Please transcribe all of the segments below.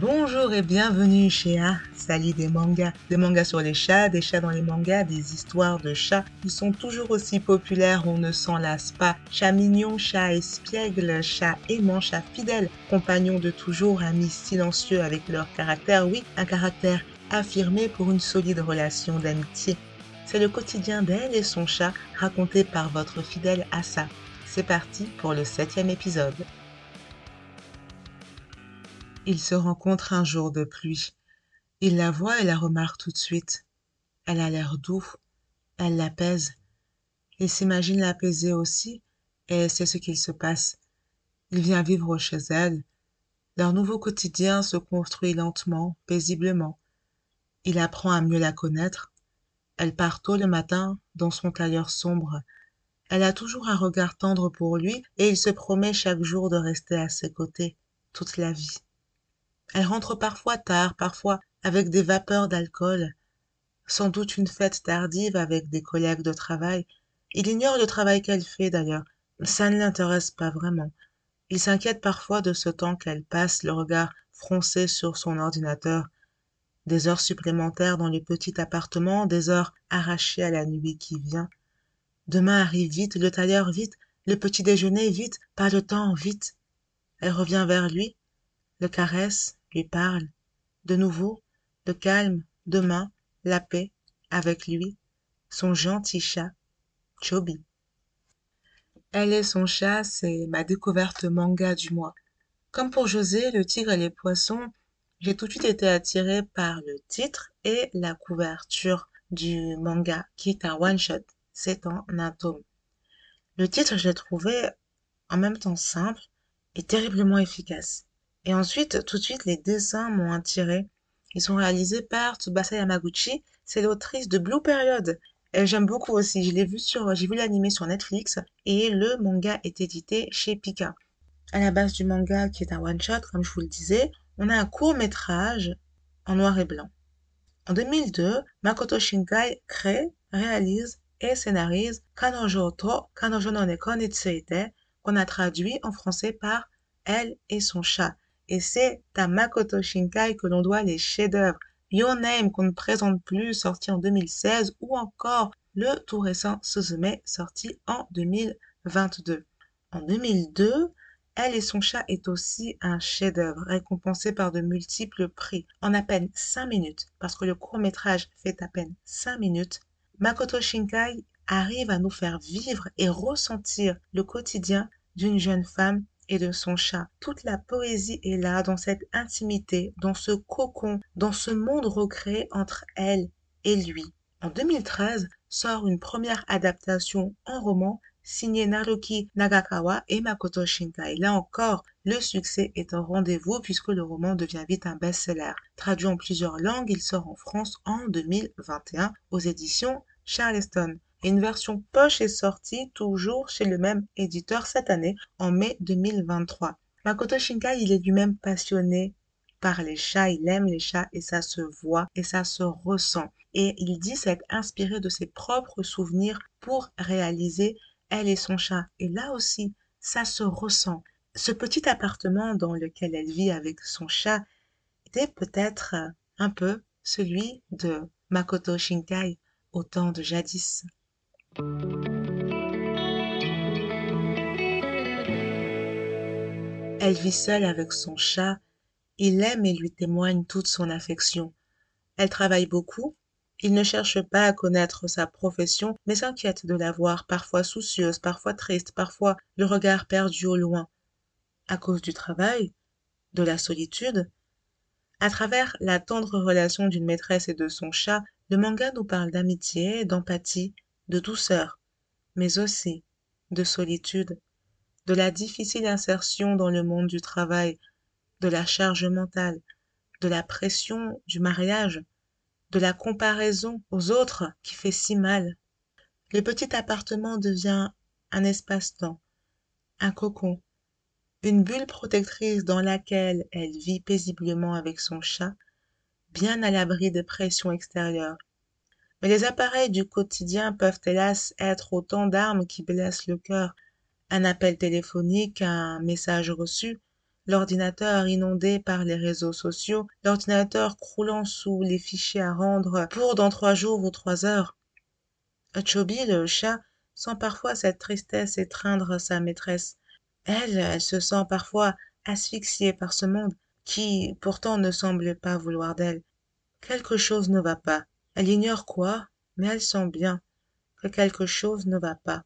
Bonjour et bienvenue chez A, Sali des mangas. Des mangas sur les chats, des chats dans les mangas, des histoires de chats qui sont toujours aussi populaires, on ne s'en lasse pas. Chat mignon, chat espiègle, chat aimant, chat fidèle, compagnons de toujours, amis silencieux avec leur caractère, oui, un caractère affirmé pour une solide relation d'amitié. C'est le quotidien d'elle et son chat raconté par votre fidèle Assa. C'est parti pour le septième épisode. Ils se rencontrent un jour de pluie. Il la voit et la remarque tout de suite. Elle a l'air doux. Elle l'apaise. Il s'imagine l'apaiser aussi, et c'est ce qu'il se passe. Il vient vivre chez elle. Leur nouveau quotidien se construit lentement, paisiblement. Il apprend à mieux la connaître. Elle part tôt le matin dans son tailleur sombre. Elle a toujours un regard tendre pour lui et il se promet chaque jour de rester à ses côtés toute la vie. Elle rentre parfois tard, parfois avec des vapeurs d'alcool, sans doute une fête tardive avec des collègues de travail. Il ignore le travail qu'elle fait d'ailleurs, ça ne l'intéresse pas vraiment. Il s'inquiète parfois de ce temps qu'elle passe, le regard froncé sur son ordinateur. Des heures supplémentaires dans le petit appartement, des heures arrachées à la nuit qui vient. Demain arrive vite, le tailleur vite, le petit déjeuner vite, pas de temps vite. Elle revient vers lui, le caresse, lui parle. De nouveau, le calme, demain, la paix, avec lui, son gentil chat, Chobi. Elle et son chat, c'est ma découverte manga du mois. Comme pour José, le tigre et les poissons, j'ai tout de suite été attirée par le titre et la couverture du manga, qui est un one-shot. C'est en un tome. Le titre, je l'ai trouvé en même temps simple et terriblement efficace. Et ensuite, tout de suite, les dessins m'ont attiré. Ils sont réalisés par Tsubasa Yamaguchi. C'est l'autrice de Blue Period. J'aime beaucoup aussi. Je l'ai vu sur, j'ai vu l'animé sur Netflix et le manga est édité chez Pika. À la base du manga, qui est un one-shot, comme je vous le disais, on a un court métrage en noir et blanc. En 2002, Makoto Shinkai crée, réalise et scénarise Kanojo to Kanojo no Neko qu'on a traduit en français par Elle et son chat. Et c'est à Makoto Shinkai que l'on doit les chefs-d'œuvre Your Name qu'on ne présente plus, sorti en 2016, ou encore le tout récent Suzume, sorti en 2022. En 2002, Elle et son chat est aussi un chef-d'œuvre, récompensé par de multiples prix. En à peine 5 minutes, parce que le court-métrage fait à peine 5 minutes, Makoto Shinkai arrive à nous faire vivre et ressentir le quotidien d'une jeune femme et de son chat. Toute la poésie est là, dans cette intimité, dans ce cocon, dans ce monde recréé entre elle et lui. En 2013 sort une première adaptation en roman signée Naruki Nagakawa et Makoto Shinkai. Là encore, le succès est au rendez-vous puisque le roman devient vite un best-seller. Traduit en plusieurs langues, il sort en France en 2021 aux éditions Charleston une version poche est sortie toujours chez le même éditeur cette année, en mai 2023. Makoto Shinkai, il est lui-même passionné par les chats, il aime les chats et ça se voit et ça se ressent. Et il dit s'être inspiré de ses propres souvenirs pour réaliser Elle et son chat. Et là aussi, ça se ressent. Ce petit appartement dans lequel elle vit avec son chat était peut-être un peu celui de Makoto Shinkai au temps de jadis. Elle vit seule avec son chat. Il l'aime et lui témoigne toute son affection. Elle travaille beaucoup. Il ne cherche pas à connaître sa profession, mais s'inquiète de la voir parfois soucieuse, parfois triste, parfois le regard perdu au loin. À cause du travail, de la solitude, à travers la tendre relation d'une maîtresse et de son chat, le manga nous parle d'amitié, d'empathie, de douceur, mais aussi de solitude, de la difficile insertion dans le monde du travail, de la charge mentale, de la pression du mariage, de la comparaison aux autres qui fait si mal. Le petit appartement devient un espace-temps, un cocon, une bulle protectrice dans laquelle elle vit paisiblement avec son chat, bien à l'abri des pressions extérieures, mais les appareils du quotidien peuvent hélas être autant d'armes qui blessent le cœur. Un appel téléphonique, un message reçu, l'ordinateur inondé par les réseaux sociaux, l'ordinateur croulant sous les fichiers à rendre pour dans trois jours ou trois heures. Chobi, le chat, sent parfois cette tristesse étreindre sa maîtresse. Elle, elle se sent parfois asphyxiée par ce monde qui, pourtant, ne semble pas vouloir d'elle. Quelque chose ne va pas. Elle ignore quoi, mais elle sent bien que quelque chose ne va pas.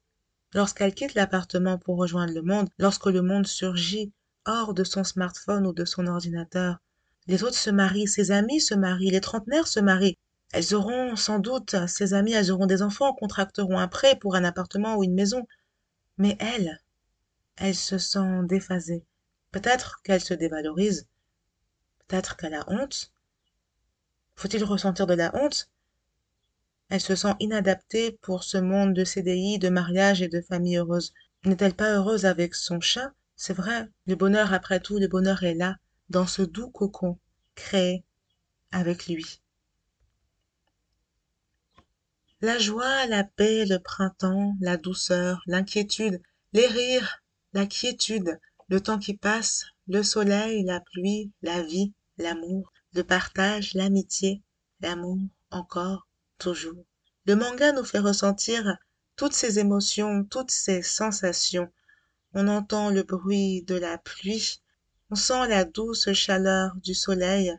Lorsqu'elle quitte l'appartement pour rejoindre le monde, lorsque le monde surgit hors de son smartphone ou de son ordinateur, les autres se marient, ses amis se marient, les trentenaires se marient. Elles auront sans doute, ses amis, elles auront des enfants, contracteront un prêt pour un appartement ou une maison. Mais elle, elle se sent déphasée. Peut-être qu'elle se dévalorise. Peut-être qu'elle a honte. Faut-il ressentir de la honte? Elle se sent inadaptée pour ce monde de CDI, de mariage et de famille heureuse. N'est-elle pas heureuse avec son chat? C'est vrai, le bonheur après tout, le bonheur est là, dans ce doux cocon, créé avec lui. La joie, la paix, le printemps, la douceur, l'inquiétude, les rires, la quiétude, le temps qui passe, le soleil, la pluie, la vie, l'amour, le partage, l'amitié, l'amour, encore, toujours. Le manga nous fait ressentir toutes ces émotions, toutes ces sensations. On entend le bruit de la pluie, on sent la douce chaleur du soleil,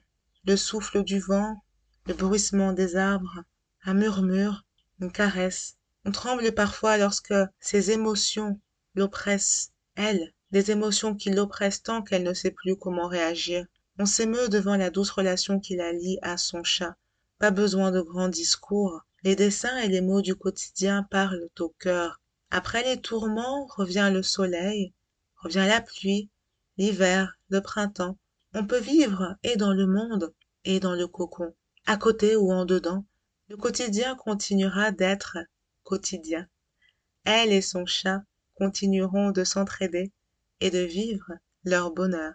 le souffle du vent, le bruissement des arbres, un murmure, une caresse. On tremble parfois lorsque ces émotions l'oppressent, elle, des émotions qui l'oppressent tant qu'elle ne sait plus comment réagir. On s'émeut devant la douce relation qui la lie à son chat. Pas besoin de grands discours. Les dessins et les mots du quotidien parlent au cœur. Après les tourments revient le soleil, revient la pluie, l'hiver, le printemps. On peut vivre et dans le monde et dans le cocon, à côté ou en dedans. Le quotidien continuera d'être quotidien. Elle et son chat continueront de s'entraider et de vivre leur bonheur.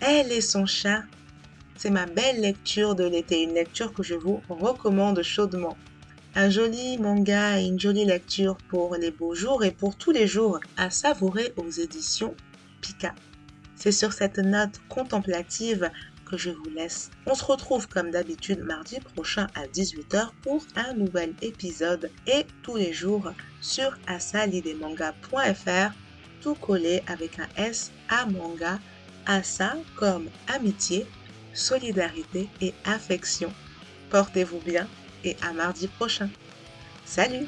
Elle et son chat, c'est ma belle lecture de l'été, une lecture que je vous recommande chaudement. Un joli manga et une jolie lecture pour les beaux jours et pour tous les jours à savourer aux éditions Pika. C'est sur cette note contemplative que je vous laisse. On se retrouve comme d'habitude mardi prochain à 18h pour un nouvel épisode et tous les jours sur asalidemanga.fr tout collé avec un S à manga, asa comme amitié, solidarité et affection. Portez-vous bien et à mardi prochain. Salut